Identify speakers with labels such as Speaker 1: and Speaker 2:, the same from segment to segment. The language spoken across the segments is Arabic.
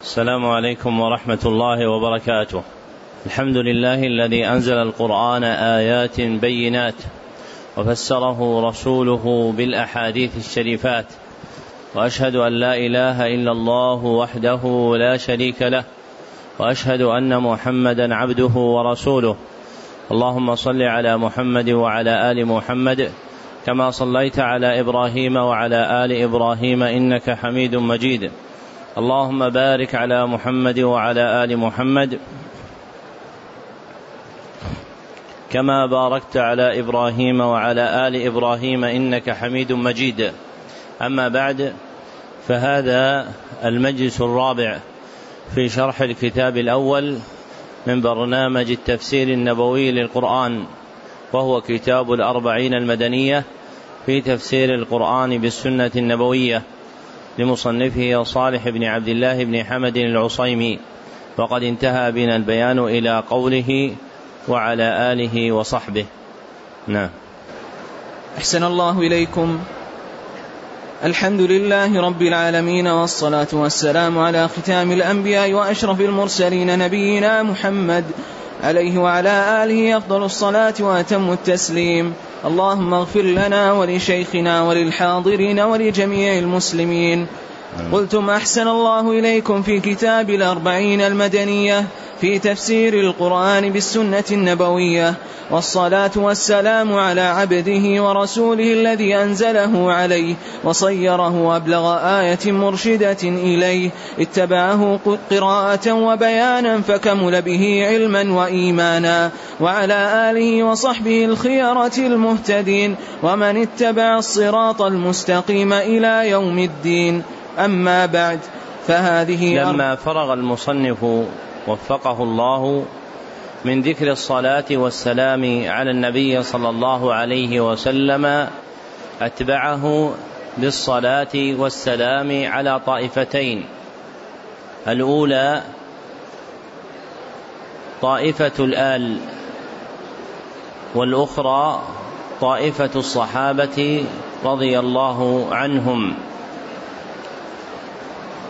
Speaker 1: السلام عليكم ورحمة الله وبركاته. الحمد لله الذي أنزل القرآن آيات بينات وفسره رسوله بالأحاديث الشريفات وأشهد أن لا إله إلا الله وحده لا شريك له وأشهد أن محمدا عبده ورسوله اللهم صل على محمد وعلى آل محمد كما صليت على إبراهيم وعلى آل إبراهيم إنك حميد مجيد اللهم بارك على محمد وعلى آل محمد كما باركت على إبراهيم وعلى آل إبراهيم إنك حميد مجيد. أما بعد فهذا المجلس الرابع في شرح الكتاب الأول من برنامج التفسير النبوي للقرآن وهو كتاب الأربعين المدنية في تفسير القرآن بالسنة النبوية. لمصنفه صالح بن عبد الله بن حمد العصيمي. وقد انتهى بنا البيان إلى قوله وعلى آله وصحبه. نعم.
Speaker 2: أحسن الله إليكم. الحمد لله رب العالمين والصلاة والسلام على ختام الأنبياء وأشرف المرسلين نبينا محمد عليه وعلى آله أفضل الصلاة وأتم التسليم. اللهم اغفر لنا ولشيخنا وللحاضرين ولجميع المسلمين. قلتم أحسن الله إليكم في كتاب الأربعين المدنية في تفسير القرآن بالسنة النبوية والصلاة والسلام على عبده ورسوله الذي أنزله عليه وصيره أبلغ آية مرشدة إليه اتبعه قراءة وبيانا فكمل به علما وإيمانا وعلى آله وصحبه الخيرة المهتدين ومن اتبع الصراط المستقيم إلى يوم الدين. أما بعد فهذه
Speaker 1: لما فرغ المصنف وفقه الله من ذكر الصلاة والسلام على النبي صلى الله عليه وسلم أتبعه بالصلاة والسلام على طائفتين. الأولى طائفة الآل والأخرى طائفة الصحابة رضي الله عنهم.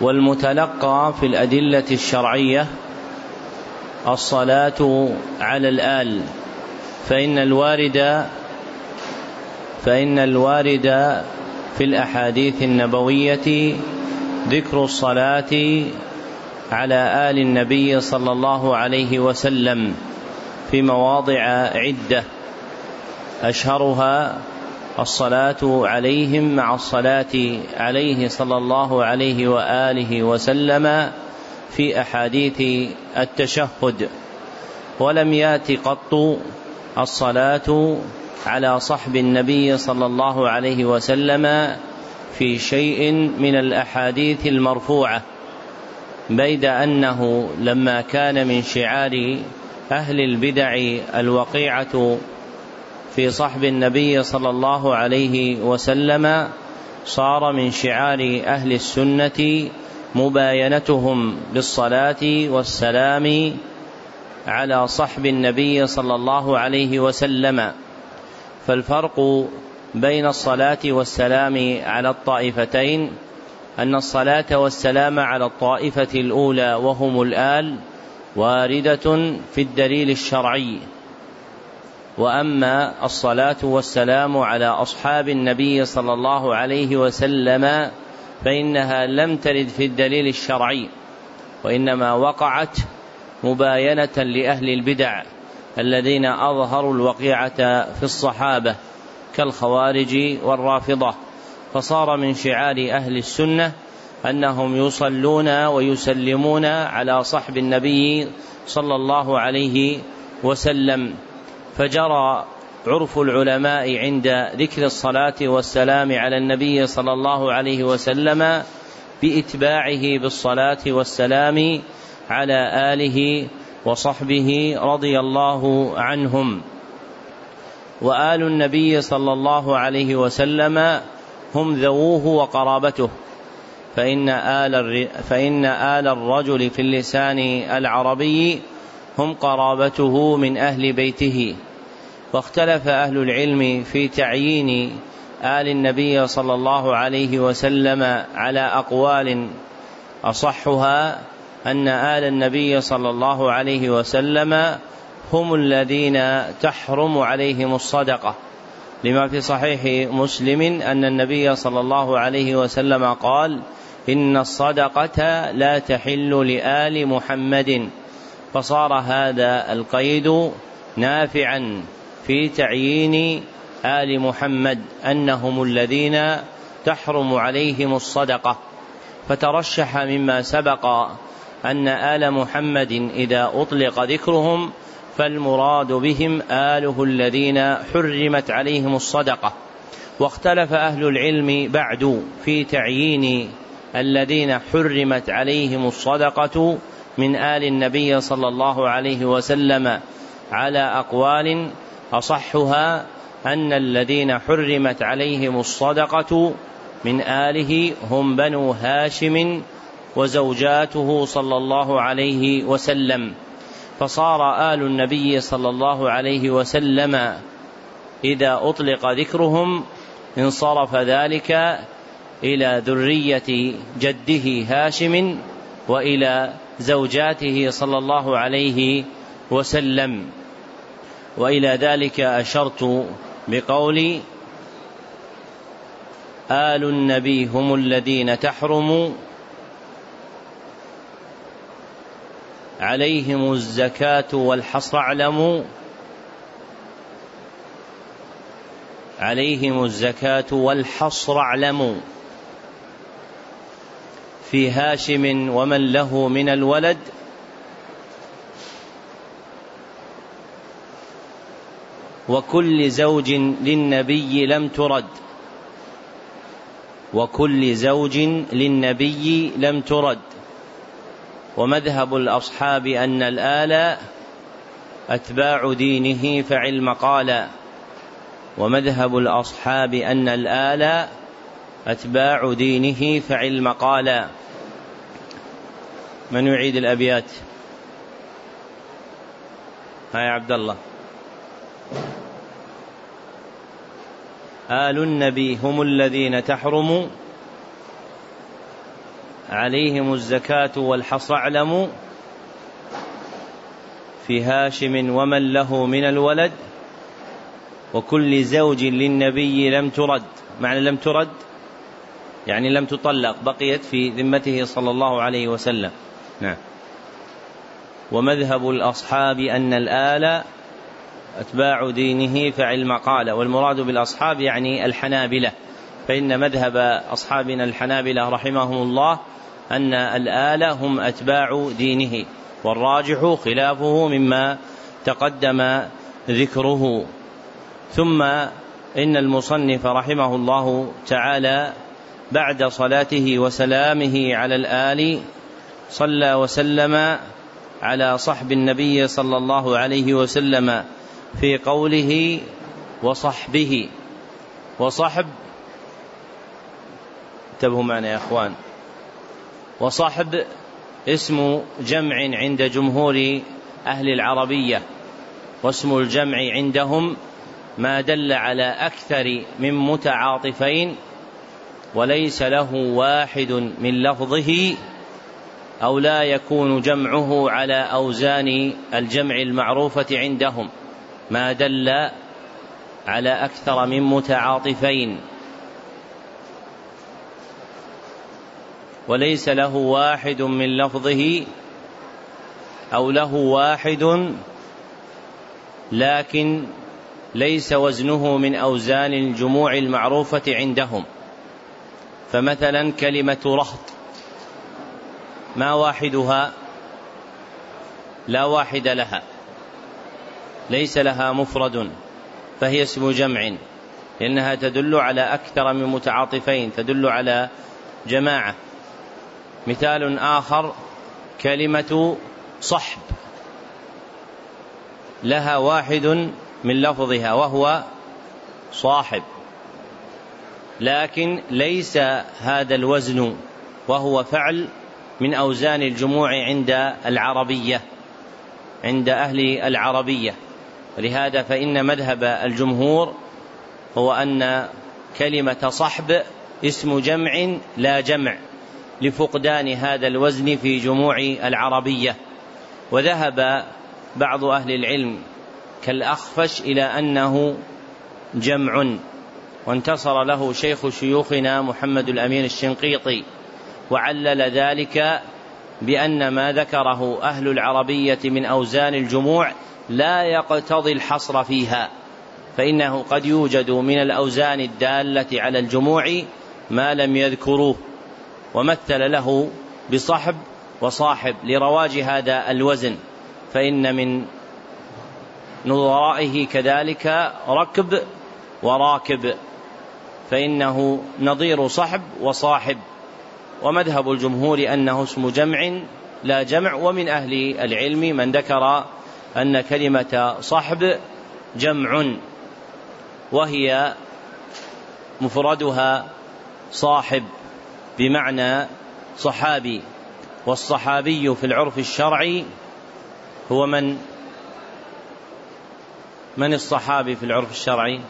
Speaker 1: والمتلقى في الأدلة الشرعية الصلاة على الآل. فإن الوارد فإن الوارد في الأحاديث النبوية ذكر الصلاة على آل النبي صلى الله عليه وسلم في مواضع عدة أشهرها الصلاة عليهم مع الصلاة عليه صلى الله عليه وآله وسلم في أحاديث التشهد. ولم يأت قط الصلاة على صحب النبي صلى الله عليه وسلم في شيء من الأحاديث المرفوعة بيد أنه لما كان من شعار أهل البدع الوقيعة في صحب النبي صلى الله عليه وسلم صار من شعار أهل السنة مباينتهم بالصلاة والسلام على صحب النبي صلى الله عليه وسلم. فالفرق بين الصلاة والسلام على الطائفتين أن الصلاة والسلام على الطائفة الأولى وهم الآل واردة في الدليل الشرعي. وأما الصلاة والسلام على أصحاب النبي صلى الله عليه وسلم فإنها لم ترد في الدليل الشرعي وإنما وقعت مباينة لأهل البدع الذين أظهروا الوقيعة في الصحابة كالخوارج والرافضة. فصار من شعار أهل السنة أنهم يصلون ويسلمون على صحب النبي صلى الله عليه وسلم. فجرى عرف العلماء عند ذكر الصلاة والسلام على النبي صلى الله عليه وسلم بإتباعه بالصلاة والسلام على آله وصحبه رضي الله عنهم. وآل النبي صلى الله عليه وسلم هم ذووه وقرابته. فإن آل فإن آل الرجل في اللسان العربي هم قرابته من أهل بيته واختلف أهل العلم في تعيين آل النبي صلى الله عليه وسلم على أقوال. أصحها أن آل النبي صلى الله عليه وسلم هم الذين تحرم عليهم الصدقة. لما في صحيح مسلم أن النبي صلى الله عليه وسلم قال إن الصدقة لا تحل لآل محمد. فصار هذا القيد نافعا في تعيين آل محمد أنهم الذين تحرم عليهم الصدقة. فترشح مما سبق أن آل محمد إذا أطلق ذكرهم فالمراد بهم آله الذين حرمت عليهم الصدقة. واختلف أهل العلم بعد في تعيين الذين حرمت عليهم الصدقة من آل النبي صلى الله عليه وسلم على أقوال أصحها أن الذين حرمت عليهم الصدقة من آله هم بنو هاشم وزوجاته صلى الله عليه وسلم. فصار آل النبي صلى الله عليه وسلم إذا أطلق ذكرهم انصرف ذلك إلى ذرية جده هاشم وإلى زوجاته صلى الله عليه وسلم. وإلى ذلك أشرت بقولي آل النبي هم الذين تحرم عليهم الزكاة والحصر. اعلموا عليهم الزكاة والحصر. اعلموا. في هاشم ومن له من الولد وكل زوج للنبي لم ترد وكل زوج للنبي لم ترد ومذهب الأصحاب أن الآل أتباع دينه فعلم قال ومذهب الأصحاب أن الآل أتباع دينه فعلم قال. من يعيد الأبيات؟ هاي عبد الله. آل النبي هم الذين تحرم. عليهم الزكاة والحصر اعلموا في هاشم ومن له من الولد. وكل زوج للنبي لم ترد. معنى لم ترد؟ يعني لم تطلق بقيت في ذمته صلى الله عليه وسلم. نعم. ومذهب الأصحاب أن الآل أتباع دينه فعلم قال والمراد بالأصحاب يعني الحنابلة. فإن مذهب أصحابنا الحنابلة رحمهم الله أن الآلة هم أتباع دينه والراجح خلافه مما تقدم ذكره. ثم إن المصنف رحمه الله تعالى بعد صلاته وسلامه على الآل صلى وسلم على صحب النبي صلى الله عليه وسلم في قوله وصحبه. وصحب انتبهوا معنا يا أخوان. وصحب اسم جمع عند جمهور أهل العربية واسم الجمع عندهم ما دل على أكثر من متعاطفين وليس له واحد من لفظه أو لا يكون جمعه على أوزان الجمع المعروفة عندهم ما دل على أكثر من متعاطفين. وليس له واحد من لفظه أو له واحد لكن ليس وزنه من أوزان الجموع المعروفة عندهم. فمثلا كلمة رهط ما واحدها؟ لا واحد لها ليس لها مفرد فهي اسم جمع لأنها تدل على أكثر من متعاطفين تدل على جماعة. مثال آخر كلمة صحب لها واحد من لفظها وهو صاحب. لكن ليس هذا الوزن وهو فعل من أوزان الجموع عند العربية عند أهل العربية. ولهذا فإن مذهب الجمهور هو أن كلمة صحب اسم جمع لا جمع لفقدان هذا الوزن في جموع العربية. وذهب بعض أهل العلم كالأخفش إلى أنه جمع. وانتصر له شيخ شيوخنا محمد الأمين الشنقيطي. وعلل ذلك بأن ما ذكره أهل العربية من أوزان الجموع لا يقتضي الحصر فيها فإنه قد يوجد من الأوزان الدالة على الجموع ما لم يذكروه ومثل له بصحب وصاحب لرواج هذا الوزن فإن من نظرائه كذلك ركب وراكب. فإنه نظير صحب وصاحب ومذهب الجمهور أنه اسم جمع لا جمع ومن أهل العلم من ذكر أن كلمة صحب جمع وهي مفردها صاحب بمعنى صحابي والصحابي في العرف الشرعي هو من من الصحابي في العرف الشرعي؟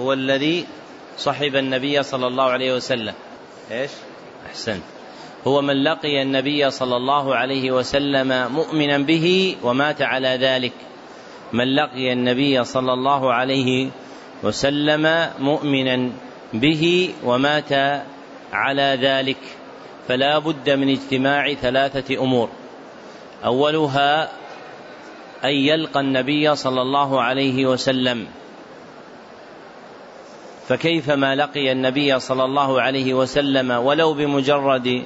Speaker 1: هو الذي صحب النبي صلى الله عليه وسلم. إيش؟ أحسنت. هو من لقي النبي صلى الله عليه وسلم مؤمنا به ومات على ذلك. من لقي النبي صلى الله عليه وسلم مؤمنا به ومات على ذلك. فلا بد من اجتماع ثلاثة أمور. أولها أن يلقى النبي صلى الله عليه وسلم. فكيف ما لقي النبي صلى الله عليه وسلم ولو بمجرد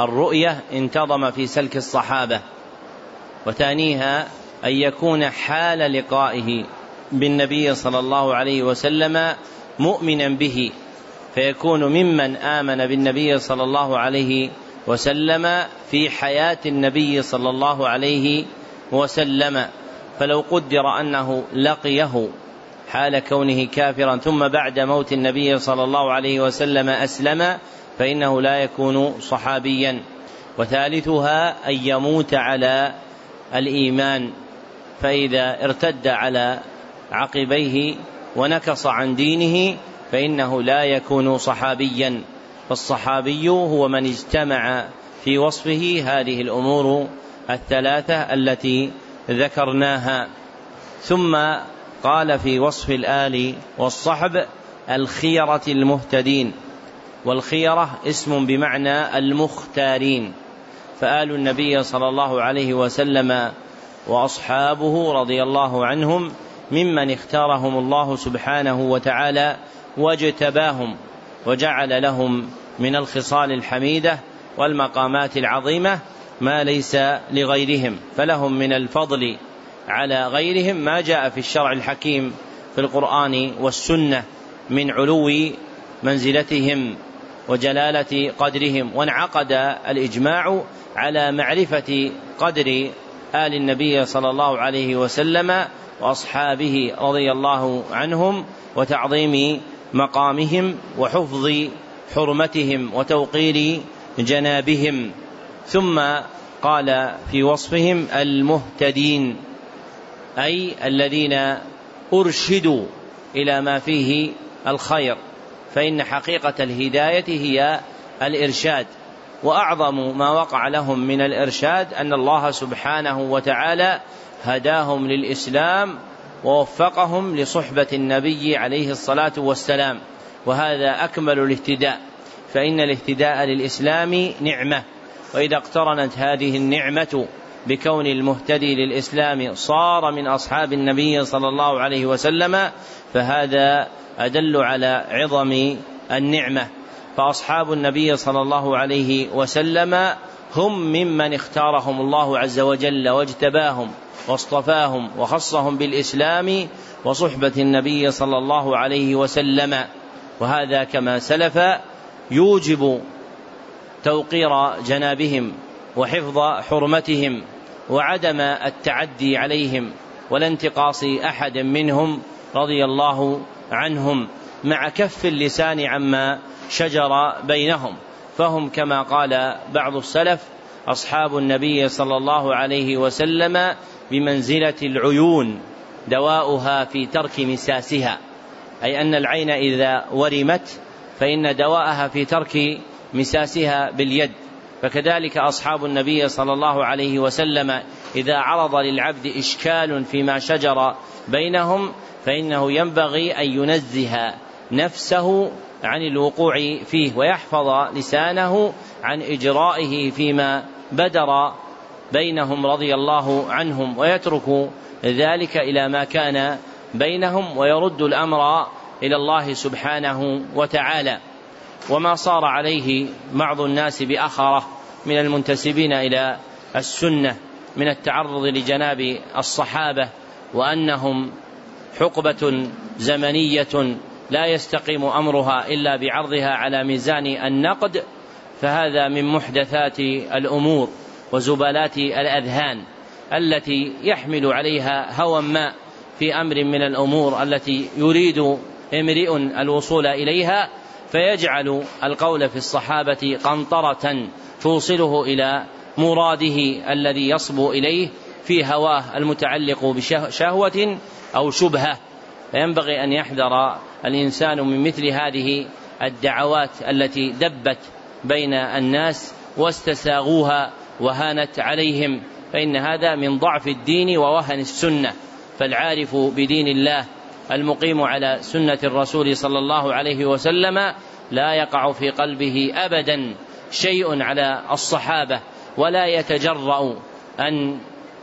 Speaker 1: الرؤية انتظم في سلك الصحابة وثانيها أن يكون حال لقائه بالنبي صلى الله عليه وسلم مؤمنا به فيكون ممن آمن بالنبي صلى الله عليه وسلم في حياة النبي صلى الله عليه وسلم. فلو قدر أنه لقيه حال كونه كافرا ثم بعد موت النبي صلى الله عليه وسلم أسلم فإنه لا يكون صحابيا. وثالثها أن يموت على الإيمان فإذا ارتد على عقبيه ونكص عن دينه فإنه لا يكون صحابيا. فالصحابي هو من اجتمع في وصفه هذه الأمور الثلاثة التي ذكرناها. ثم قال في وصف الآل والصحب الخيرة المهتدين والخيرة اسم بمعنى المختارين. فآل النبي صلى الله عليه وسلم وأصحابه رضي الله عنهم ممن اختارهم الله سبحانه وتعالى واجتباهم وجعل لهم من الخصال الحميدة والمقامات العظيمة ما ليس لغيرهم فلهم من الفضل على غيرهم ما جاء في الشرع الحكيم في القرآن والسنة من علو منزلتهم وجلالة قدرهم وانعقد الإجماع على معرفة قدر آل النبي صلى الله عليه وسلم وأصحابه رضي الله عنهم وتعظيم مقامهم وحفظ حرمتهم وتوقير جنابهم. ثم قال في وصفهم المهتدين. أي الذين أرشدوا إلى ما فيه الخير فإن حقيقة الهداية هي الإرشاد. وأعظم ما وقع لهم من الإرشاد أن الله سبحانه وتعالى هداهم للإسلام ووفقهم لصحبة النبي عليه الصلاة والسلام وهذا أكمل الاهتداء. فإن الاهتداء للإسلام نعمة وإذا اقترنت هذه النعمة بكون المهتدي للإسلام صار من أصحاب النبي صلى الله عليه وسلم فهذا أدل على عظم النعمة. فأصحاب النبي صلى الله عليه وسلم هم ممن اختارهم الله عز وجل واجتباهم واصطفاهم وخصهم بالإسلام وصحبة النبي صلى الله عليه وسلم. وهذا كما سلف يوجب توقير جنابهم وحفظ حرمتهم. وعدم التعدي عليهم ولا انتقاص أحد منهم رضي الله عنهم مع كف اللسان عما شجر بينهم. فهم كما قال بعض السلف أصحاب النبي صلى الله عليه وسلم بمنزلة العيون دواؤها في ترك مساسها أي أن العين إذا ورمت فإن دواءها في ترك مساسها باليد. فكذلك أصحاب النبي صلى الله عليه وسلم إذا عرض للعبد إشكال فيما شجر بينهم فإنه ينبغي أن ينزه نفسه عن الوقوع فيه ويحفظ لسانه عن إجرائه فيما بدر بينهم رضي الله عنهم ويترك ذلك إلى ما كان بينهم ويرد الأمر إلى الله سبحانه وتعالى وما صار عليه بعض الناس بأخرة من المنتسبين إلى السنة من التعرض لجناب الصحابة وأنهم حقبة زمنية لا يستقيم أمرها إلا بعرضها على ميزان النقد فهذا من محدثات الأمور وزبالات الأذهان التي يحمل عليها هوى ما في أمر من الأمور التي يريد امرئ الوصول إليها. فيجعل القول في الصحابة قنطرة توصله إلى مراده الذي يصبو إليه في هواه المتعلق بشهوة أو شبهة. فينبغي أن يحذر الإنسان من مثل هذه الدعوات التي دبت بين الناس واستساغوها وهانت عليهم. فإن هذا من ضعف الدين ووهن السنة. فالعارف بدين الله المقيم على سنة الرسول صلى الله عليه وسلم لا يقع في قلبه أبدا شيء على الصحابة ولا يتجرأ أن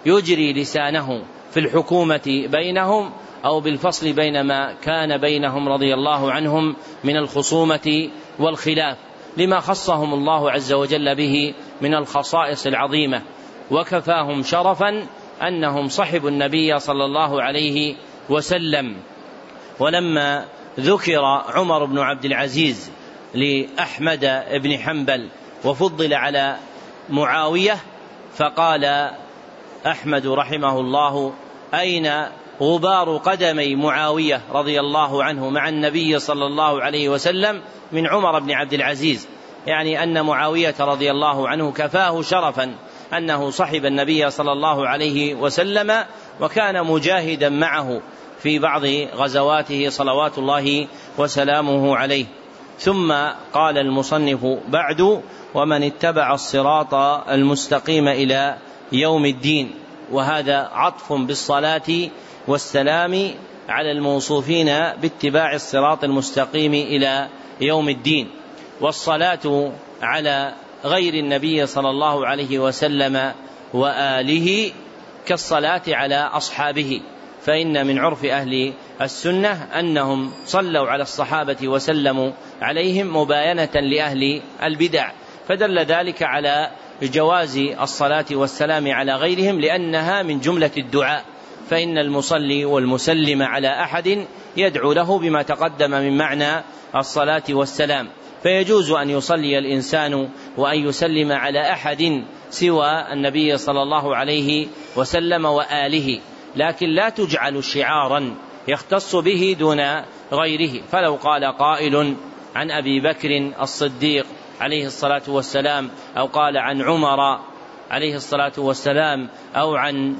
Speaker 1: يجري لسانه في الحكومة بينهم أو بالفصل بين ما كان بينهم رضي الله عنهم من الخصومة والخلاف لما خصهم الله عز وجل به من الخصائص العظيمة وكفاهم شرفا أنهم صحبوا النبي صلى الله عليه وسلم ولما ذكر عمر بن عبد العزيز لأحمد بن حنبل وفضل على معاوية فقال أحمد رحمه الله أين غبار قدمي معاوية رضي الله عنه مع النبي صلى الله عليه وسلم من عمر بن عبد العزيز؟ يعني أن معاوية رضي الله عنه كفاه شرفا أنه صحب النبي صلى الله عليه وسلم وكان مجاهدا معه. في بعض غزواته صلوات الله وسلامه عليه. ثم قال المصنف بعد ومن اتبع الصراط المستقيم إلى يوم الدين. وهذا عطف بالصلاة والسلام على الموصوفين باتباع الصراط المستقيم إلى يوم الدين. والصلاة على غير النبي صلى الله عليه وسلم وآله كالصلاة على أصحابه. فإن من عرف أهل السنة أنهم صلوا على الصحابة وسلموا عليهم مباينة لأهل البدع فدل ذلك على جواز الصلاة والسلام على غيرهم لأنها من جملة الدعاء فإن المصلي والمسلم على أحد يدعو له بما تقدم من معنى الصلاة والسلام فيجوز أن يصلي الإنسان وأن يسلم على أحد سوى النبي صلى الله عليه وسلم وآله. لكن لا تجعل شعارا يختص به دون غيره. فلو قال قائل عن أبي بكر الصديق عليه الصلاة والسلام أو قال عن عمر عليه الصلاة والسلام أو عن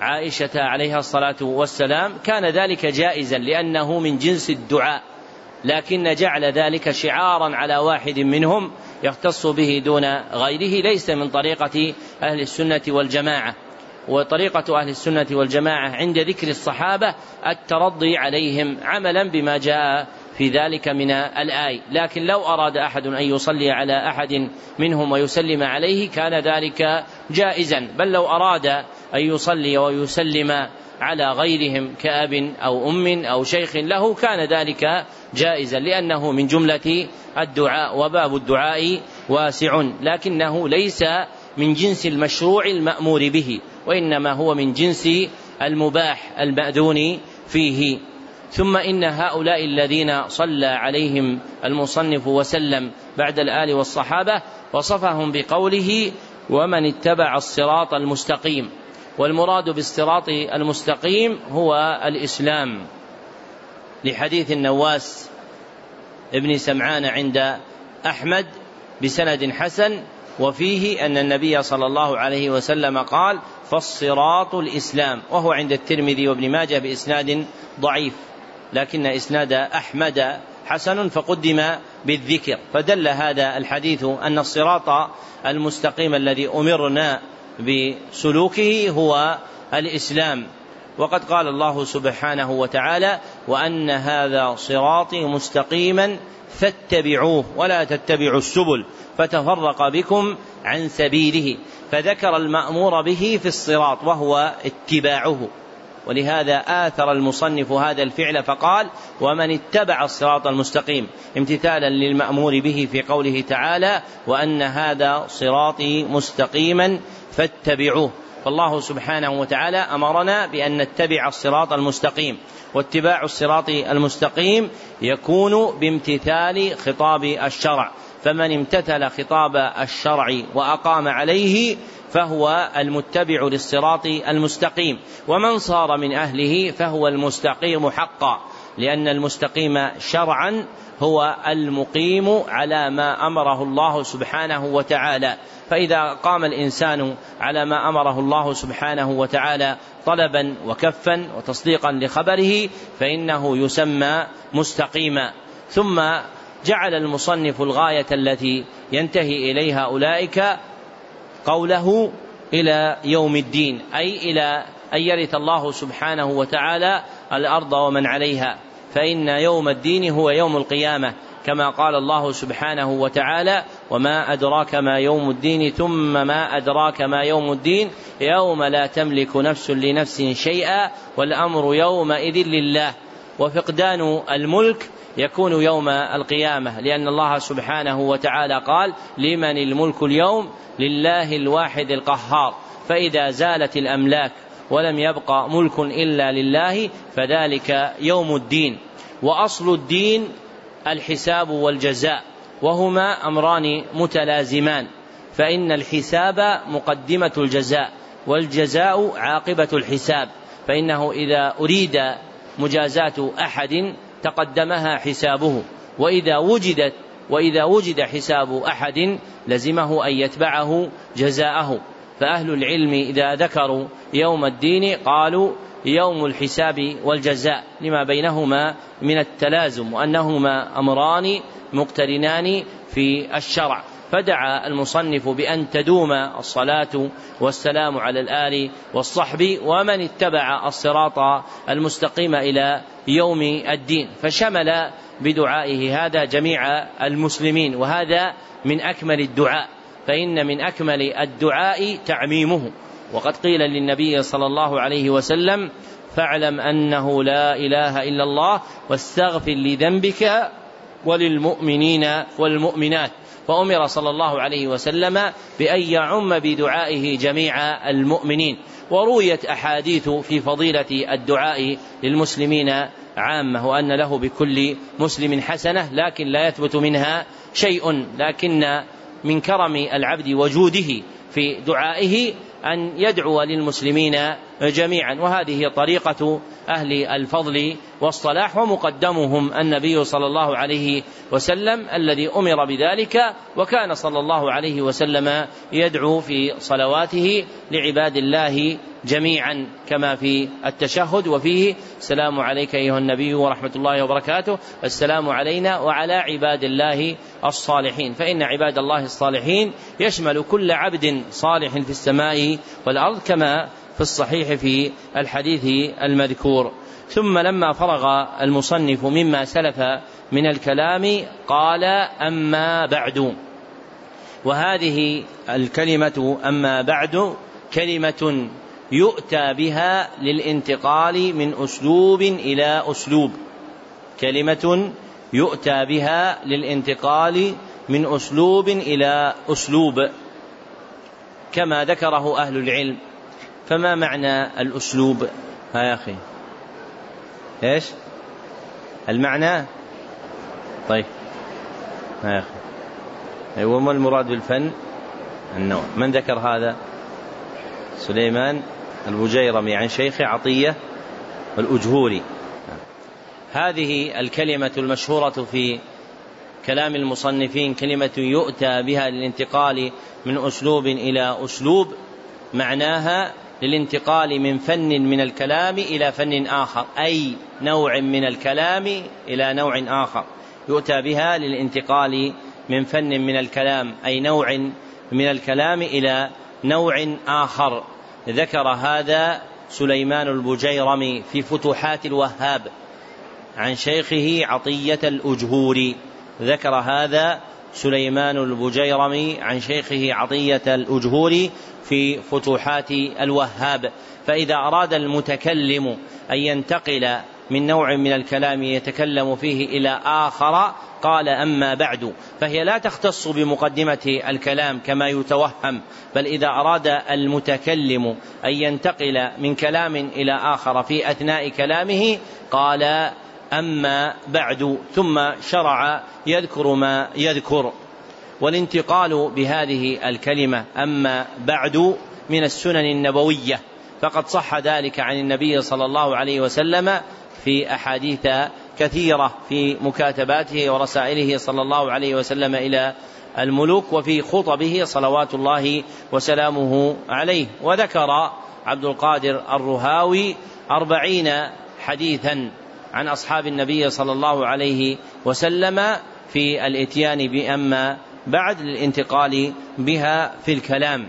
Speaker 1: عائشة عليها الصلاة والسلام كان ذلك جائزا لأنه من جنس الدعاء. لكن جعل ذلك شعارا على واحد منهم يختص به دون غيره ليس من طريقة أهل السنة والجماعة. وطريقة أهل السنة والجماعة عند ذكر الصحابة الترضي عليهم عملا بما جاء في ذلك من الآي. لكن لو أراد أحد أن يصلي على أحد منهم ويسلم عليه كان ذلك جائزا. بل لو أراد أن يصلي ويسلم على غيرهم كأب أو أم أو شيخ له كان ذلك جائزا لأنه من جملة الدعاء وباب الدعاء واسع لكنه ليس من جنس المشروع المأمور به. وإنما هو من جنس المباح المأذون فيه. ثم إن هؤلاء الذين صلى عليهم المصنف وسلم بعد الآل والصحابة وصفهم بقوله ومن اتبع الصراط المستقيم. والمراد بالصراط المستقيم هو الإسلام. لحديث النواس ابن سمعان عند أحمد بسند حسن وفيه أن النبي صلى الله عليه وسلم قال فالصراط الإسلام. وهو عند الترمذي وابن ماجه بإسناد ضعيف لكن إسناد أحمد حسن فقدم بالذكر. فدل هذا الحديث أن الصراط المستقيم الذي أمرنا بسلوكه هو الإسلام. وقد قال الله سبحانه وتعالى وأن هذا صراطي مستقيما فاتبعوه ولا تتبعوا السبل. فتفرق بكم عن سبيله فذكر المأمور به في الصراط وهو اتباعه. ولهذا آثر المصنف هذا الفعل فقال ومن اتبع الصراط المستقيم امتثالا للمأمور به في قوله تعالى وأن هذا صراطي مستقيما فاتبعوه فالله سبحانه وتعالى أمرنا بأن نتبع الصراط المستقيم واتباع الصراط المستقيم يكون بامتثال خطاب الشرع. فمن امتثل خطاب الشرع وأقام عليه فهو المتبع للصراط المستقيم ومن صار من أهله فهو المستقيم حقا لأن المستقيم شرعا هو المقيم على ما أمره الله سبحانه وتعالى فإذا قام الإنسان على ما أمره الله سبحانه وتعالى طلبا وكفا وتصديقا لخبره فإنه يسمى مستقيما ثم جعل المصنف الغاية التي ينتهي إليها أولئك قوله إلى يوم الدين أي إلى أن يرث الله سبحانه وتعالى الأرض ومن عليها. فإن يوم الدين هو يوم القيامة كما قال الله سبحانه وتعالى وما أدراك ما يوم الدين ثم ما أدراك ما يوم الدين يوم لا تملك نفس لنفس شيئا والأمر يومئذ لله. وفقدان الملك يكون يوم القيامة لأن الله سبحانه وتعالى قال لمن الملك اليوم؟ لله الواحد القهار. فإذا زالت الأملاك ولم يبقى ملك إلا لله فذلك يوم الدين. وأصل الدين الحساب والجزاء وهما أمران متلازمان. فإن الحساب مقدمة الجزاء والجزاء عاقبة الحساب. فإنه إذا أريد مجازاة أحد تقدمها حسابه. وإذا وجدت وإذا وجد حساب أحد لزمه أن يتبعه جزاءه. فأهل العلم إذا ذكروا يوم الدين قالوا يوم الحساب والجزاء. لما بينهما من التلازم. وأنهما أمران مقترنان في الشرع. فدعا المصنف بأن تدوم الصلاة والسلام على الآل والصحب ومن اتبع الصراط المستقيم إلى يوم الدين فشمل بدعائه هذا جميع المسلمين وهذا من أكمل الدعاء فإن من أكمل الدعاء تعميمه. وقد قيل للنبي صلى الله عليه وسلم فاعلم أنه لا إله إلا الله واستغفر لذنبك وللمؤمنين والمؤمنات. فأمر صلى الله عليه وسلم بأن يعم بدعائه جميع المؤمنين. ورويت أحاديث في فضيلة الدعاء للمسلمين عامة وأن له بكل مسلم حسنة لكن لا يثبت منها شيء. لكن من كرم العبد وجوده في دعائه أن يدعو للمسلمين جميعا. وهذه طريقة أهل الفضل والصلاح ومقدمهم النبي صلى الله عليه وسلم الذي أمر بذلك وكان صلى الله عليه وسلم يدعو في صلواته لعباد الله جميعا كما في التشهد. وفيه السلام عليك أيها النبي ورحمة الله وبركاته السلام علينا وعلى عباد الله الصالحين. فإن عباد الله الصالحين يشمل كل عبد صالح في السماء والأرض كما في الصحيح في الحديث المذكور. ثم لما فرغ المصنف مما سلف من الكلام قال أما بعد. وهذه الكلمة أما بعد كلمة يؤتى بها للانتقال من أسلوب إلى أسلوب. كلمة يؤتى بها للانتقال من أسلوب إلى أسلوب. كما ذكره أهل العلم. فما معنى الأسلوب؟ ها يا أخي. إيش؟ المعنى؟ طيب. ها يا أخي. أيوة ما المراد بالفن؟ النوع من ذكر هذا؟ سليمان البجيرمي عن شيخه عطية الأجهوري هذه الكلمة المشهورة في كلام المصنفين كلمة يؤتى بها للانتقال من أسلوب إلى أسلوب معناها للانتقال من فن من الكلام إلى فن آخر أي نوع من الكلام إلى نوع آخر. يؤتى بها للانتقال من فن من الكلام أي نوع من الكلام إلى نوع آخر. ذكر هذا سليمان البجيرمي في فتوحات الوهاب عن شيخه عطية الأجهوري ذكر هذا سليمان البجيرمي عن شيخه عطية الأجهوري في فتوحات الوهاب. فإذا أراد المتكلم أن ينتقل من نوع من الكلام يتكلم فيه إلى آخر قال أما بعد. فهي لا تختص بمقدمة الكلام كما يتوهم بل إذا أراد المتكلم أن ينتقل من كلام إلى آخر في أثناء كلامه قال أما بعد. ثم شرع يذكر ما يذكر. والانتقال بهذه الكلمة. أما بعد من السنن النبوية فقد صح ذلك عن النبي صلى الله عليه وسلم في أحاديث كثيرة في مكاتباته ورسائله صلى الله عليه وسلم إلى الملوك وفي خطبه صلوات الله وسلامه عليه. وذكر عبد القادر الرهاوي أربعين حديثا عن أصحاب النبي صلى الله عليه وسلم في الإتيان بأما بعد الانتقال بها في الكلام.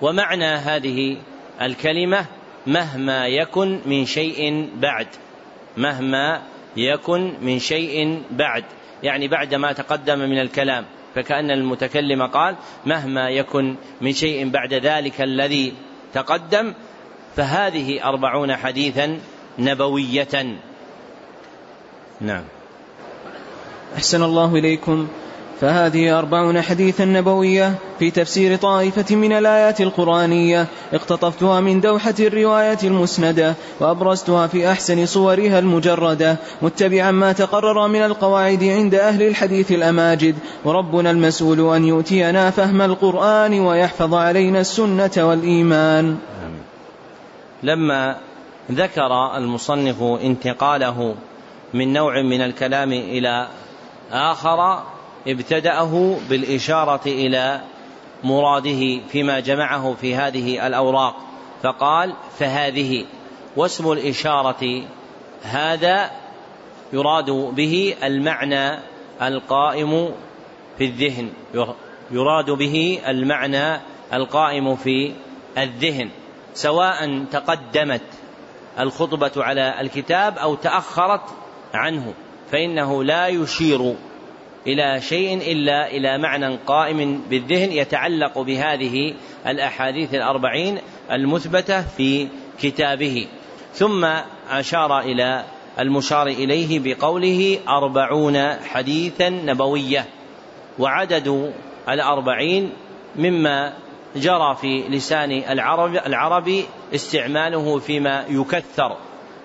Speaker 1: ومعنى هذه الكلمة مهما يكن من شيء بعد. مهما يكن من شيء بعد. يعني بعد ما تقدم من الكلام. فكأن المتكلم قال مهما يكن من شيء بعد ذلك الذي تقدم فهذه أربعون حديثا نبوية. نعم.
Speaker 2: أحسن الله إليكم. فهذه أربعون حديثا نبوية في تفسير طائفة من الآيات القرآنية اقتطفتها من دوحة الرواية المسندة وأبرزتها في أحسن صورها المجردة متبعا ما تقرر من القواعد عند أهل الحديث الأماجد وربنا المسؤول أن يؤتينا فهم القرآن ويحفظ علينا السنة والإيمان.
Speaker 1: لما ذكر المصنف انتقاله من نوع من الكلام إلى آخر ابتدأه بالإشارة إلى مراده فيما جمعه في هذه الأوراق. فقال فهذه. واسم الإشارة هذا يراد به المعنى القائم في الذهن. يراد به المعنى القائم في الذهن. سواء تقدمت الخطبة على الكتاب أو تأخرت عنه فإنه لا يشير إلى شيء إلا إلى معنى قائم بالذهن يتعلق بهذه الأحاديث الأربعين المثبتة في كتابه. ثم أشار إلى المشار إليه بقوله أربعون حديثا نبوية وعدد الأربعين مما جرى في لسان العرب العربي استعماله فيما يكثر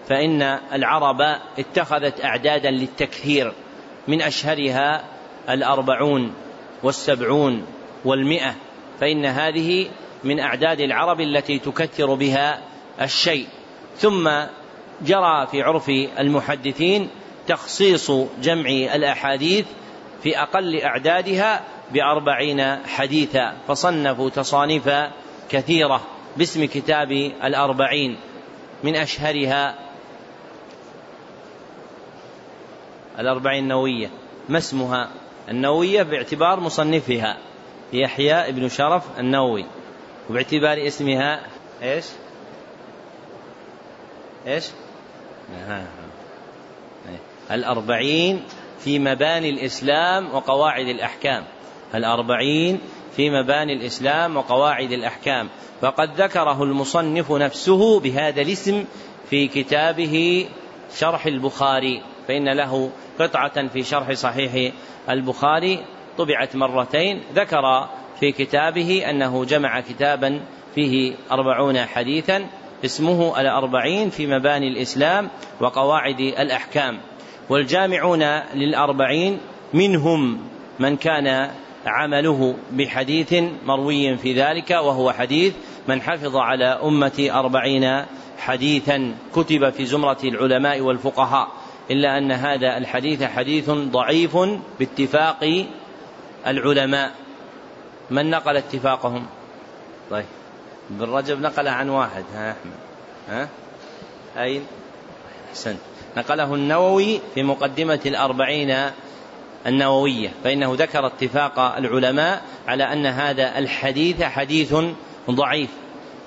Speaker 1: فإن العرب اتخذت أعدادا للتكثير. من أشهرها الأربعون والسبعون والمئة فإن هذه من أعداد العرب التي تكثر بها الشيء. ثم جرى في عرف المحدثين تخصيص جمع الأحاديث في أقل أعدادها بأربعين حديثا فصنفوا تصانيف كثيرة باسم كتاب الأربعين من أشهرها الأربعين النووية ما اسمها النووية باعتبار مصنفها. يحيى بن شرف النووي. وباعتبار اسمها إيش؟ إيش؟ الأربعين في مباني الإسلام وقواعد الأحكام. الأربعين في مباني الإسلام وقواعد الأحكام. فقد ذكره المصنف نفسه بهذا الاسم في كتابه شرح البخاري. فإن له قطعة في شرح صحيح البخاري طبعت مرتين. ذكر في كتابه أنه جمع كتابا فيه أربعون حديثا اسمه الأربعين في مباني الإسلام وقواعد الأحكام. والجامعون للأربعين منهم من كان عمله بحديث مروي في ذلك وهو حديث من حفظ على أمة أربعين حديثا كتب في زمرة العلماء والفقهاء. إلا أن هذا الحديث حديث ضعيف باتفاق العلماء. من نقل اتفاقهم؟ طيب. ابن رجب نقل عن واحد ها أحمد. ها؟ أين؟ أحسنت نقله النووي في مقدمة الأربعين النووية فإنه ذكر اتفاق العلماء على أن هذا الحديث حديث ضعيف.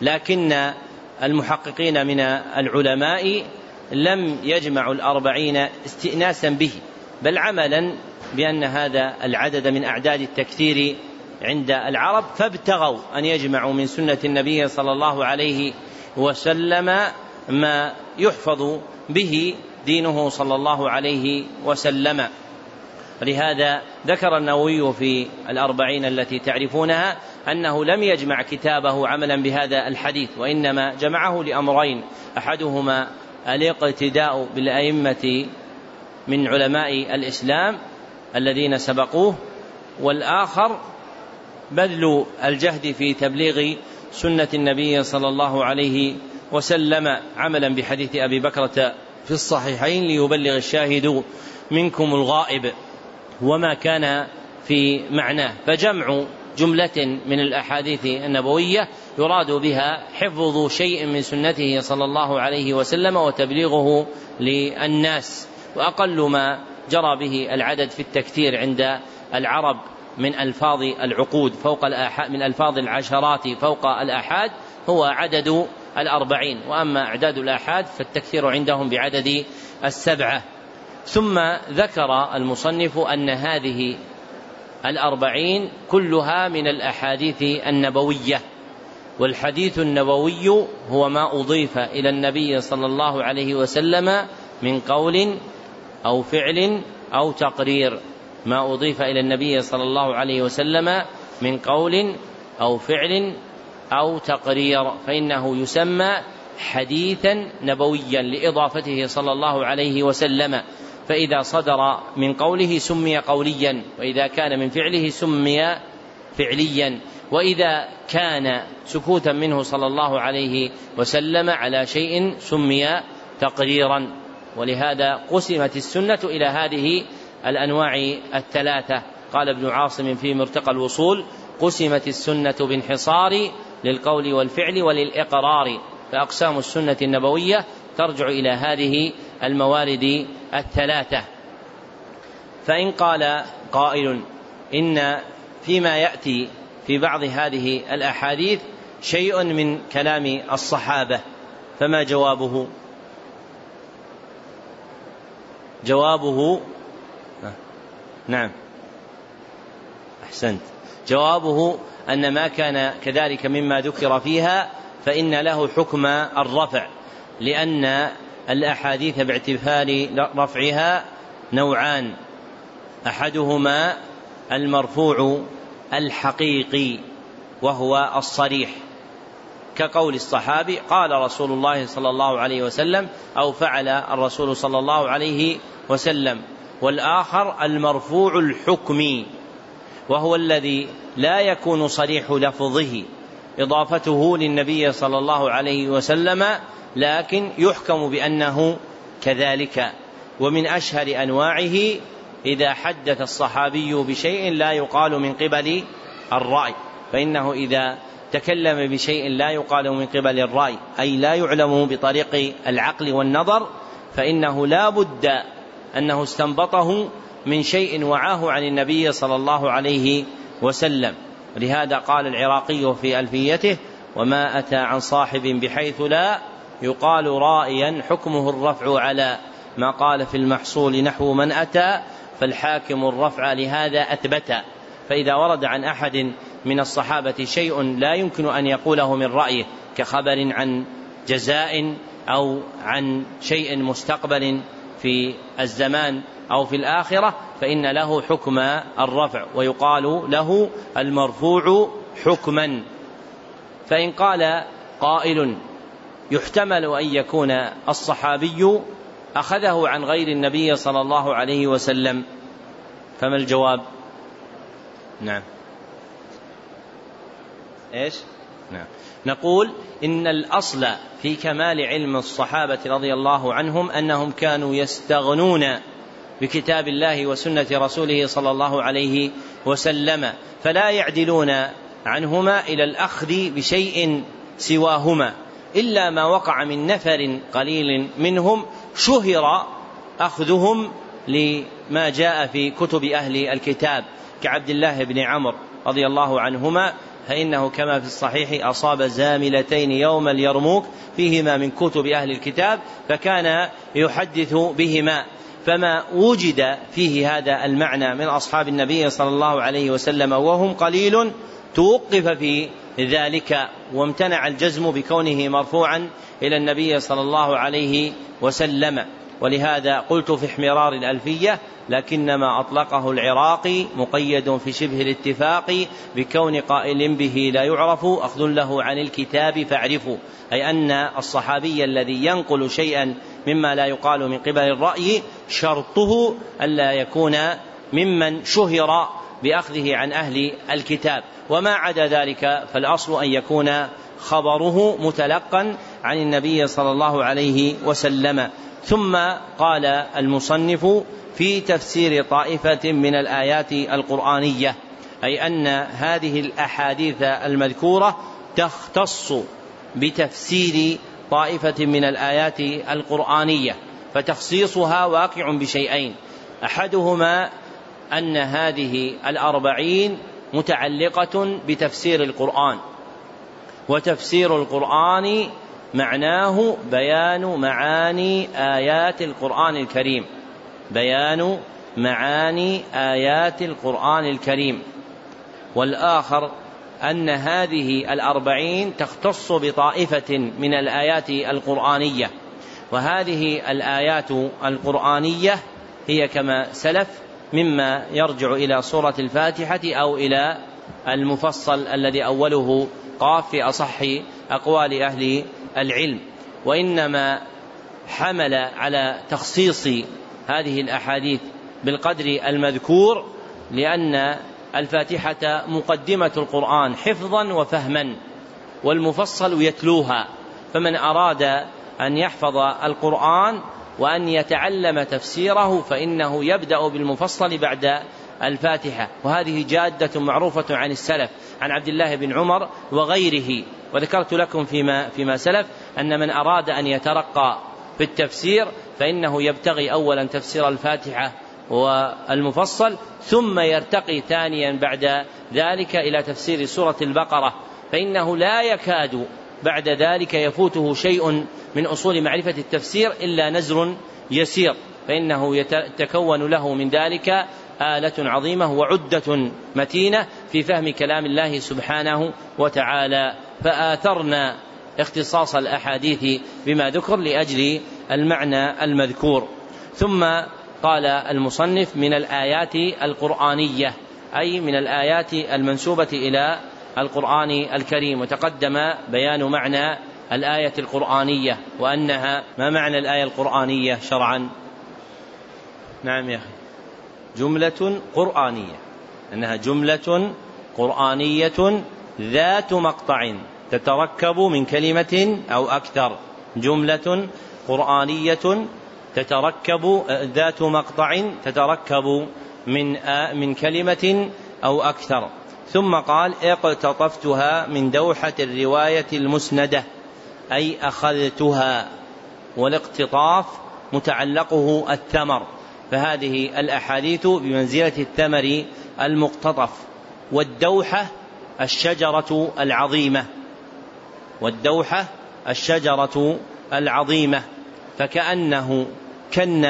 Speaker 1: لكن المحققين من العلماء لم يجمعوا الأربعين استئناسا به بل عملا بأن هذا العدد من أعداد التكثير عند العرب فابتغوا أن يجمعوا من سنة النبي صلى الله عليه وسلم ما يحفظ به دينه صلى الله عليه وسلم. ولهذا ذكر النووي في الأربعين التي تعرفونها أنه لم يجمع كتابه عملا بهذا الحديث وإنما جمعه لأمرين أحدهما الاقتداء بالأئمة من علماء الإسلام الذين سبقوه والآخر بذل الجهد في تبليغ سنة النبي صلى الله عليه وسلم عملا بحديث أبي بكرة في الصحيحين ليبلغ الشاهد منكم الغائب وما كان في معناه. فجمع جملة من الأحاديث النبوية يراد بها حفظ شيء من سنته صلى الله عليه وسلم وتبليغه للناس. وأقل ما جرى به العدد في التكثير عند العرب من ألفاظ العقود. فوق الآحاد من ألفاظ العشرات فوق الآحاد هو عدد الأربعين. وأما أعداد الآحاد فالتكثير عندهم بعدد السبعة. ثم ذكر المصنف أن هذه الأربعين كلها من الأحاديث النبوية. والحديث النبوي هو ما أضيف إلى النبي صلى الله عليه وسلم من قول أو فعل أو تقرير ما أضيف إلى النبي صلى الله عليه وسلم من قول أو فعل أو تقرير فإنه يسمى حديثا نبويا لإضافته صلى الله عليه وسلم فإذا صدر من قوله سمي قوليا وإذا كان من فعله سمي فعليا وإذا كان سكوتا منه صلى الله عليه وسلم على شيء سمي تقريرا. ولهذا قسمت السنة إلى هذه الأنواع الثلاثة. قال ابن عاصم في مرتقى الوصول قسمت السنة بانحصار للقول والفعل وللإقرار. فأقسام السنة النبوية ترجع إلى هذه الموارد الثلاثة. فإن قال قائل إن فيما يأتي في بعض هذه الأحاديث شيء من كلام الصحابة فما جوابه؟ جوابه؟ نعم. أحسنت. جوابه أن ما كان كذلك مما ذكر فيها فإن له حكم الرفع لأن الأحاديث باعتبار رفعها نوعان أحدهما المرفوع الحقيقي وهو الصريح. كقول الصحابي قال رسول الله صلى الله عليه وسلم أو فعل الرسول صلى الله عليه وسلم. والآخر المرفوع الحكمي وهو الذي لا يكون صريح لفظه. إضافته للنبي صلى الله عليه وسلم لكن يحكم بأنه كذلك. ومن أشهر أنواعه إذا حدث الصحابي بشيء لا يقال من قبل الرأي فإنه إذا تكلم بشيء لا يقال من قبل الرأي أي لا يعلم بطريق العقل والنظر فإنه لا بد أنه استنبطه من شيء وعاه عن النبي صلى الله عليه وسلم. لهذا قال العراقي في ألفيته وما أتى عن صاحب بحيث لا يقال رائيا حكمه الرفع على ما قال في المحصول نحو من أتى فالحاكم الرفع لهذا أثبت. فإذا ورد عن أحد من الصحابة شيء لا يمكن أن يقوله من رأيه كخبر عن جزاء أو عن شيء مستقبل في الزمان أو في الآخرة فإن له حكم الرفع ويقال له المرفوع حكما. فإن قال قائل يحتمل أن يكون الصحابي أخذه عن غير النبي صلى الله عليه وسلم. فما الجواب؟ نعم. إيش؟ نعم. نقول إن الأصل في كمال علم الصحابة رضي الله عنهم أنهم كانوا يستغنون بكتاب الله وسنة رسوله صلى الله عليه وسلم فلا يعدلون عنهما إلى الأخذ بشيء سواهما إلا ما وقع من نفر قليل منهم شهر أخذهم لما جاء في كتب أهل الكتاب كعبد الله بن عمرو رضي الله عنهما فإنه كما في الصحيح أصاب زاملتين يوم اليرموك فيهما من كتب أهل الكتاب فكان يحدث بهما. فما وجد فيه هذا المعنى من أصحاب النبي صلى الله عليه وسلم وهم قليل توقف في ذلك وامتنع الجزم بكونه مرفوعا إلى النبي صلى الله عليه وسلم. ولهذا قلت في احمرار الألفية لكنما أطلقه العراقي مقيد في شبه الاتفاق بكون قائل به لا يعرف أخذ له عن الكتاب فاعرفوا أي أن الصحابي الذي ينقل شيئا مما لا يقال من قبل الرأي شرطه ألا يكون ممن شهر بأخذه عن أهل الكتاب. وما عدا ذلك فالأصل أن يكون خبره متلقا عن النبي صلى الله عليه وسلم. ثم قال المصنف في تفسير طائفة من الآيات القرآنية أي أن هذه الأحاديث المذكورة تختص بتفسير طائفة من الآيات القرآنية فتخصيصها واقع بشيئين. أحدهما أن هذه الأربعين متعلقة بتفسير القرآن وتفسير القرآن معناه بيان معاني آيات القرآن الكريم. بيان معاني آيات القرآن الكريم. والآخر أن هذه الأربعين تختص بطائفة من الآيات القرآنية. وهذه الآيات القرآنية هي كما سلف مما يرجع إلى سورة الفاتحة أو إلى المفصل الذي أوله قاف في أصح أقوال أهل العلم وإنما حمل على تخصيص هذه الأحاديث بالقدر المذكور لأن الفاتحة مقدمة القرآن حفظا وفهما والمفصل يتلوها. فمن أراد أن يحفظ القرآن وأن يتعلم تفسيره فإنه يبدأ بالمفصل بعد الفاتحة. وهذه جادة معروفة عن السلف عن عبد الله بن عمر وغيره. وذكرت لكم فيما فيما سلف أن من أراد أن يترقى في التفسير فإنه يبتغي أولا تفسير الفاتحة والمفصل ثم يرتقي ثانيا بعد ذلك إلى تفسير سورة البقرة. فإنه لا يكاد بعد ذلك يفوته شيء من أصول معرفة التفسير إلا نزر يسير. فإنه يتكون له من ذلك آلة عظيمة وعدة متينة في فهم كلام الله سبحانه وتعالى. فآثرنا اختصاص الأحاديث بما ذكر لأجل المعنى المذكور. ثم قال المصنف من الآيات القرآنية أي من الآيات المنسوبة إلى القرآن الكريم وتقدم بيان معنى الآية القرآنية وأنها ما معنى الآية القرآنية شرعا؟ نعم يا أخي. جملة قرآنية أنها جملة قرآنية ذات مقطع تتركب من كلمة أو أكثر جملة قرآنية تتركب ذات مقطع تتركب من من كلمة أو أكثر. ثم قال اقتطفتها من دوحة الرواية المسندة أي أخذتها والاقتطاف متعلقه الثمر. فهذه الأحاديث بمنزلة الثمر المقتطف والدوحة الشجرة العظيمة والدوحة الشجرة العظيمة فكأنه كن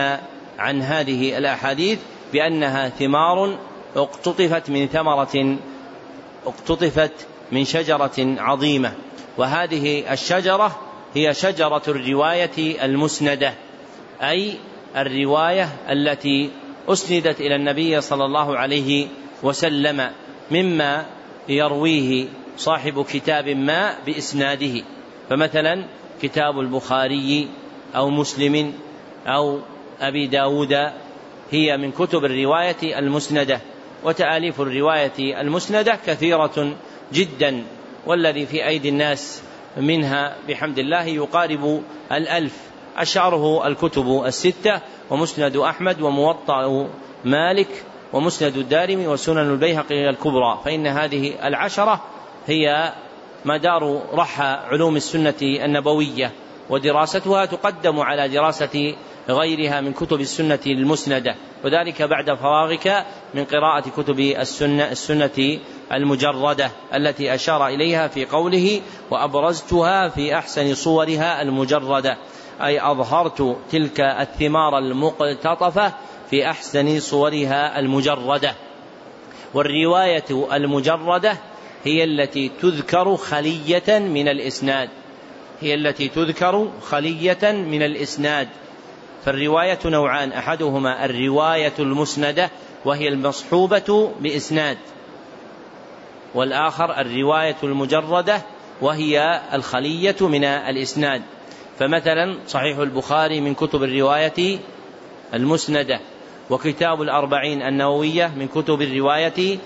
Speaker 1: عن هذه الأحاديث بأنها ثمار اقتطفت من ثمرة اقتطفت من شجرة عظيمة. وهذه الشجرة هي شجرة الرواية المسندة أي الرواية التي أسندت إلى النبي صلى الله عليه وسلم مما يرويه صاحب كتاب ما بإسناده فمثلا كتاب البخاري أو مسلم أو أبي داود هي من كتب الرواية المسندة وتآليف الرواية المسندة كثيرة جدا والذي في أيدي الناس منها بحمد الله يقارب الألف أشعره الكتب الستة ومسند أحمد وموطأ مالك ومسند الدارمي وسنن البيهقي الكبرى. فإن هذه العشرة هي مدار رحى علوم السنة النبوية ودراستها تقدم على دراسة غيرها من كتب السنة المسندة وذلك بعد فراغك من قراءة كتب السنة السنة المجردة التي أشار إليها في قوله وأبرزتها في أحسن صورها المجردة أي أظهرت تلك الثمار المقتطفة في أحسن صورها المجردة. والرواية المجردة هي التي تذكر خلية من الإسناد. هي التي تذكر خلية من الإسناد. فالرواية نوعان أحدهما الرواية المسندة وهي المصحوبة بإسناد. والآخر الرواية المجردة وهي الخلية من الإسناد. فمثلا صحيح البخاري من كتب الرواية المسندة. وكتاب الأربعين النووية من كتب الرواية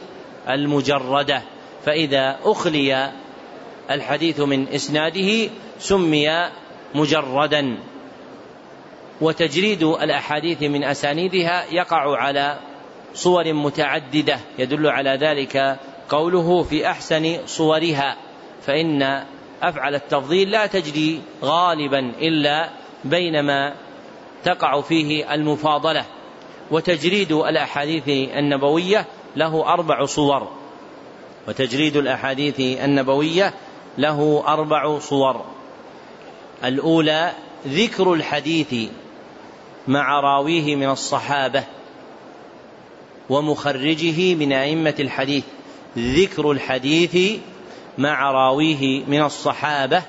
Speaker 1: المجردة. فإذا أخلي الحديث من إسناده سمي مجردا. وتجريد الأحاديث من أسانيدها يقع على صور متعددة. يدل على ذلك قوله في أحسن صورها. فإن أفعل التفضيل لا تجري غالبا إلا بينما تقع فيه المفاضلة. وتجريد الأحاديث النبوية له أربع صور. وتجريد الأحاديث النبوية له أربع صور. الأولى ذكر الحديث مع راويه من الصحابة ومخرجه من أئمة الحديث. ذكر الحديث مع راويه من الصحابة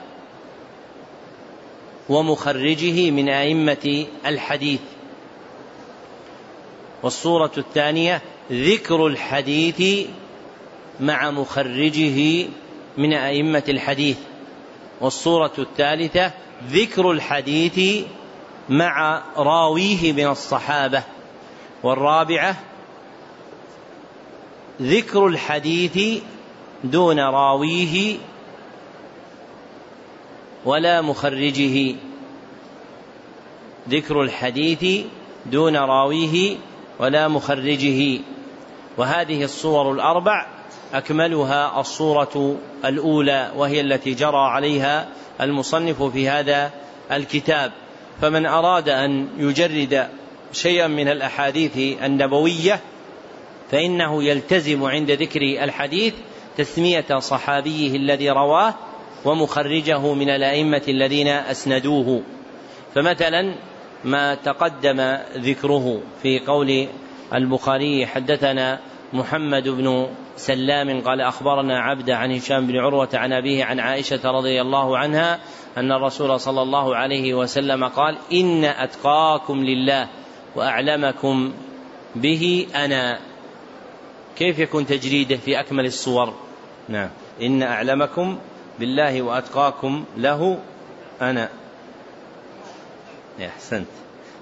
Speaker 1: ومخرجه من أئمة الحديث. والصورة الثانية ذكر الحديث مع مخرجه من أئمة الحديث. والصورة الثالثة ذكر الحديث مع راويه من الصحابة. والرابعة ذكر الحديث دون راويه ولا مخرجه. ذكر الحديث دون راويه ولا مخرجه. وهذه الصور الأربع أكملها الصورة الأولى وهي التي جرى عليها المصنف في هذا الكتاب. فمن أراد أن يجرد شيئا من الأحاديث النبوية فإنه يلتزم عند ذكر الحديث تسمية صحابيه الذي رواه ومخرجه من الأئمة الذين أسندوه. فمثلا ما تقدم ذكره في قول البخاري حدثنا محمد بن سلام قال أخبرنا عبد عن هشام بن عروة عن أبيه عن عائشة رضي الله عنها أن الرسول صلى الله عليه وسلم قال إن أتقاكم لله وأعلمكم به أنا. كيف يكون تجريده في أكمل الصور؟ نعم. إن أعلمكم بالله وأتقاكم له أنا. أحسنت.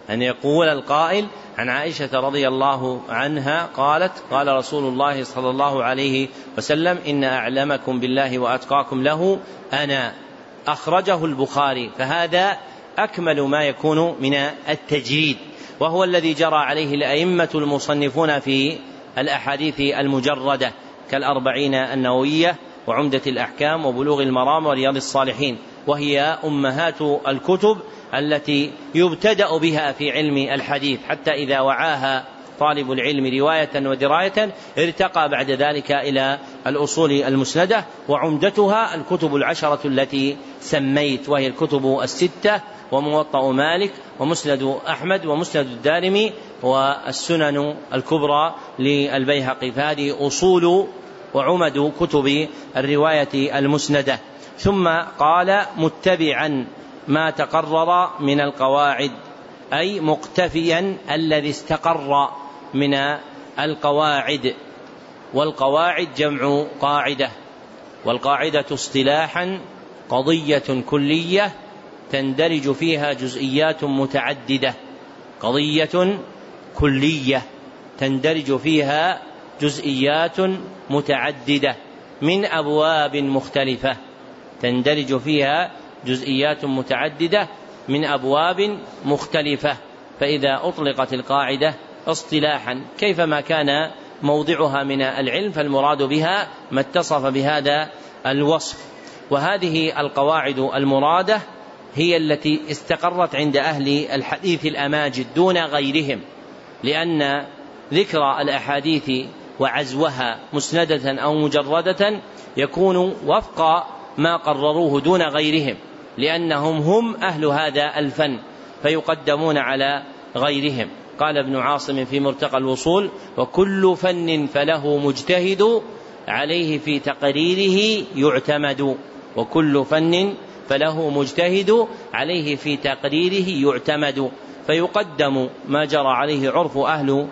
Speaker 1: أن يقول القائل عن عائشة رضي الله عنها قالت قال رسول الله صلى الله عليه وسلم إن أعلمكم بالله وأتقاكم له أنا أخرجه البخاري فهذا أكمل ما يكون من التجريد وهو الذي جرى عليه الأئمة المصنفون في الأحاديث المجردة كالأربعين النووية وعمدة الأحكام وبلوغ المرام ورياض الصالحين. وهي أمهات الكتب التي يبتدأ بها في علم الحديث. حتى إذا وعاها طالب العلم رواية ودراية ارتقى بعد ذلك إلى الأصول المسندة وعمدتها الكتب العشرة التي سميت وهي الكتب الستة وموطأ مالك ومسند أحمد ومسند الدارمي والسنن الكبرى للبيهقي. فهذه أصول وعمد كتب الرواية المسندة. ثم قال متبعا ما تقرر من القواعد أي مقتفيا الذي استقر من القواعد. والقواعد جمع قاعدة والقاعدة اصطلاحا قضية كلية تندرج فيها جزئيات متعددة. قضية كلية تندرج فيها جزئيات متعددة من أبواب مختلفة. تندرج فيها جزئيات متعددة من أبواب مختلفة. فإذا أطلقت القاعدة اصطلاحا كيفما كان موضعها من العلم فالمراد بها ما اتصف بهذا الوصف. وهذه القواعد المرادة هي التي استقرت عند أهل الحديث الأماجد دون غيرهم لأن ذكر الأحاديث وعزوها مسندة أو مجردة يكون وفق ما قرروه دون غيرهم لأنهم هم أهل هذا الفن فيقدمون على غيرهم. قال ابن عاصم في مرتقى الوصول وكل فن فله مجتهد عليه في تقريره يعتمد وكل فن فله مجتهد عليه في تقريره يعتمد. فيقدم ما جرى عليه عرف أهل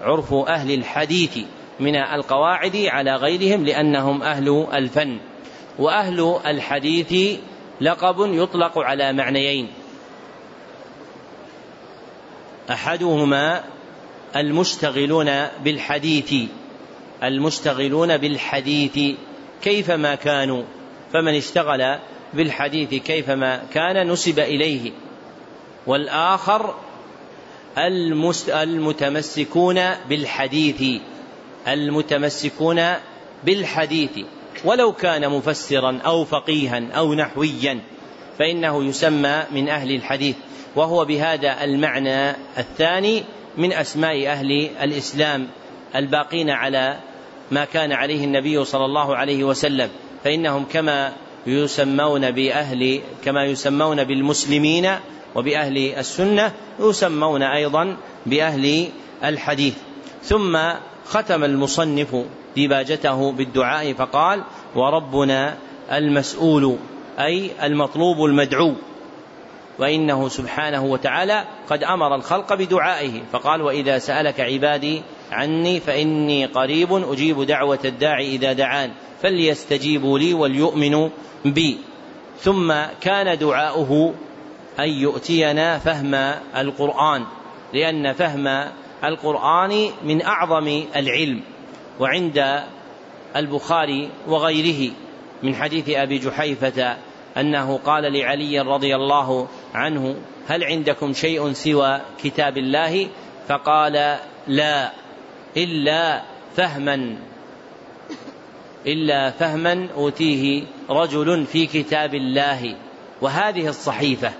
Speaker 1: عرف أهل الحديث من القواعد على غيرهم لأنهم أهل الفن. وأهل الحديث لقب يطلق على معنيين. أحدهما المشتغلون بالحديث المشتغلون بالحديث كيفما كانوا فمن اشتغل بالحديث كيفما كان نسب إليه. والآخر المتمسكون بالحديث المتمسكون بالحديث. ولو كان مفسرا أو فقيها أو نحويا فإنه يسمى من أهل الحديث وهو بهذا المعنى الثاني من أسماء أهل الإسلام الباقين على ما كان عليه النبي صلى الله عليه وسلم. فإنهم كما يسمون بأهل كما يسمون بالمسلمين وبأهل السنة يسمون أيضا بأهل الحديث. ثم ختم المصنف ديباجته بالدعاء فقال وربنا المسؤول أي المطلوب المدعو. وإنه سبحانه وتعالى قد أمر الخلق بدعائه. فقال وإذا سألك عبادي عني فإني قريب أجيب دعوة الداعي إذا دعان فليستجيبوا لي وليؤمنوا بي. ثم كان دعاؤه أن يؤتينا فهم القرآن لأن فهم القرآن من أعظم العلم. وعند البخاري وغيره من حديث أبي جحيفة أنه قال لعلي رضي الله عنه هل عندكم شيء سوى كتاب الله؟ فقال لا إلا فهما إلا فهما أوتيه رجل في كتاب الله وهذه الصحيفة.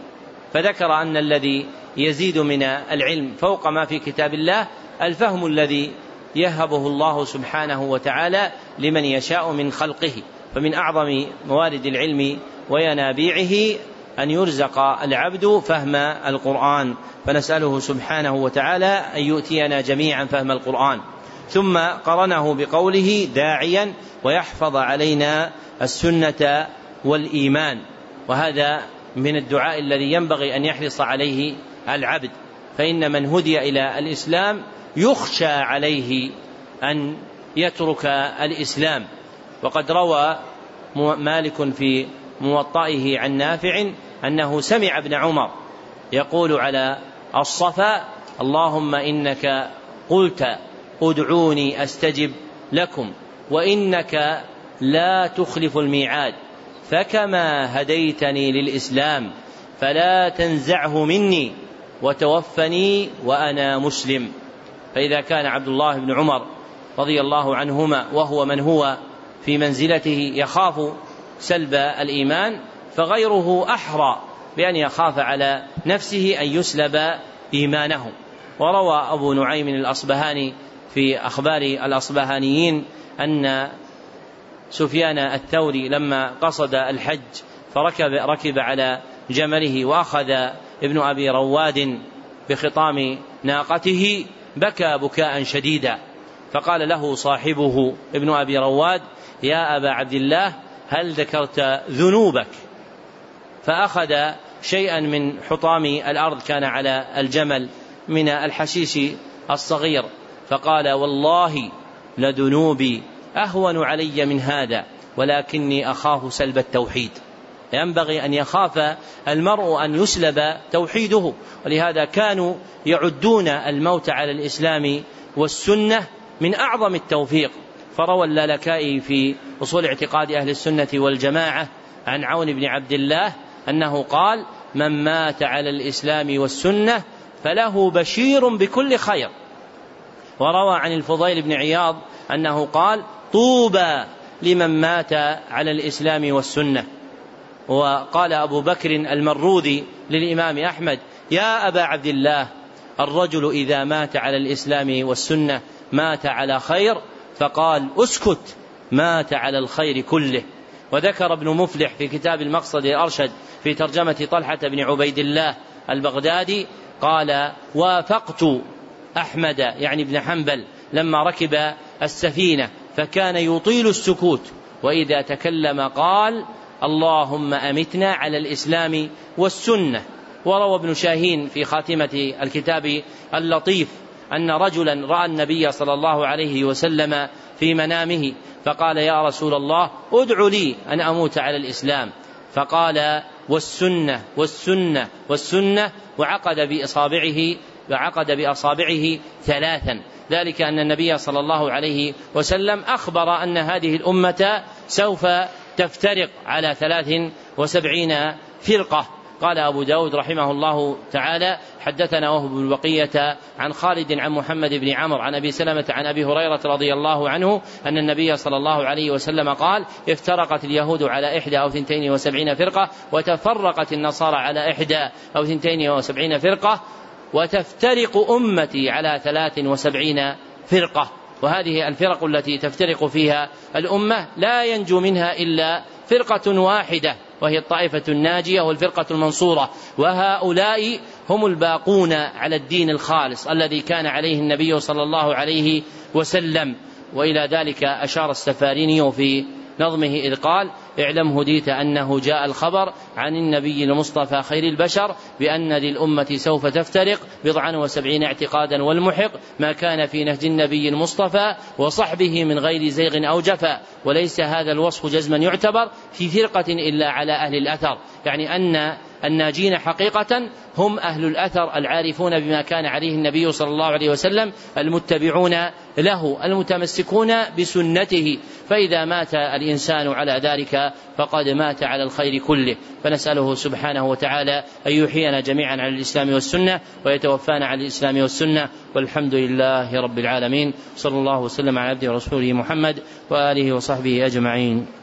Speaker 1: فذكر أن الذي يزيد من العلم فوق ما في كتاب الله الفهم الذي يهبه الله سبحانه وتعالى لمن يشاء من خلقه فمن أعظم موارد العلم وينابيعه أن يرزق العبد فهم القرآن فنسأله سبحانه وتعالى أن يؤتينا جميعا فهم القرآن. ثم قرنه بقوله داعيا ويحفظ علينا السنة والإيمان وهذا من الدعاء الذي ينبغي أن يحرص عليه العبد فإن من هدي إلى الإسلام يخشى عليه أن يترك الإسلام. وقد روى مالك في موطئه عن نافع أنه سمع ابن عمر يقول على الصفا اللهم إنك قلت ادعوني أستجب لكم وإنك لا تخلف الميعاد فكما هديتني للإسلام فلا تنزعه مني وتوفني وأنا مسلم. فإذا كان عبد الله بن عمر رضي الله عنهما وهو من هو في منزلته يخاف سلب الإيمان فغيره أحرى بأن يخاف على نفسه أن يسلب إيمانه. وروى أبو نعيم الأصبهاني في أخبار الأصبهانيين أن سفيان الثوري لما قصد الحج فركب ركب على جمله وأخذ ابن أبي رواد بخطام ناقته بكى بكاء شديدا. فقال له صاحبه ابن أبي رواد يا أبا عبد الله هل ذكرت ذنوبك؟ فأخذ شيئا من حطام الأرض كان على الجمل من الحشيش الصغير. فقال والله لذنوبي أهون علي من هذا ولكني اخاف سلب التوحيد. ينبغي أن يخاف المرء أن يسلب توحيده ولهذا كانوا يعدون الموت على الإسلام والسنة من أعظم التوفيق. فروى اللالكائي في أصول اعتقاد أهل السنة والجماعة عن عون بن عبد الله أنه قال من مات على الإسلام والسنة فله بشير بكل خير وروى عن الفضيل بن عياض أنه قال طوبى لمن مات على الإسلام والسنة وقال أبو بكر المروذي للإمام أحمد يا أبا عبد الله الرجل إذا مات على الإسلام والسنة مات على خير فقال أسكت مات على الخير كله. وذكر ابن مفلح في كتاب المقصد الأرشد في ترجمة طلحة بن عبيد الله البغدادي قال وافقت أحمد يعني ابن حنبل لما ركب السفينة فكان يطيل السكوت وإذا تكلم قال اللهم أمتنا على الإسلام والسنة. وروى ابن شاهين في خاتمة الكتاب اللطيف أن رجلا رأى النبي صلى الله عليه وسلم في منامه فقال يا رسول الله ادع لي أن أموت على الإسلام. فقال والسنة والسنة والسنة. وعقد بإصابعه وعقد بأصابعه ثلاثا. ذلك أن النبي صلى الله عليه وسلم أخبر أن هذه الأمة سوف تفترق على ثلاث وسبعين فرقة. قال أبو داود رحمه الله تعالى حدثنا وهب بن بقية عن خالد عن محمد بن عمرو عن أبي سلمة عن أبي هريرة رضي الله عنه أن النبي صلى الله عليه وسلم قال افترقت اليهود على إحدى أو ثنتين وسبعين فرقة وتفرقت النصارى على إحدى أو ثنتين وسبعين فرقة وتفترق أمتي على ثلاث وسبعين فرقة. وهذه الفرق التي تفترق فيها الأمة لا ينجو منها إلا فرقة واحدة وهي الطائفة الناجية والفرقة المنصورة وهؤلاء هم الباقون على الدين الخالص الذي كان عليه النبي صلى الله عليه وسلم. وإلى ذلك أشار السفاريني في نظمه إذ قال اعلم هديت أنه جاء الخبر عن النبي المصطفى خير البشر بأن للأمة سوف تفترق بضعا وسبعين اعتقادا والمحق ما كان في نهج النبي المصطفى وصحبه من غير زيغ أو جفا وليس هذا الوصف جزما يعتبر في فرقة إلا على أهل الأثر. يعني أن الناجين حقيقة هم أهل الأثر العارفون بما كان عليه النبي صلى الله عليه وسلم المتبعون له المتمسكون بسنته. فإذا مات الإنسان على ذلك فقد مات على الخير كله. فنسأله سبحانه وتعالى أن يحيينا جميعا على الإسلام والسنة ويتوفانا على الإسلام والسنة. والحمد لله رب العالمين. صلى الله وسلم على عبده ورسوله محمد وآله وصحبه أجمعين.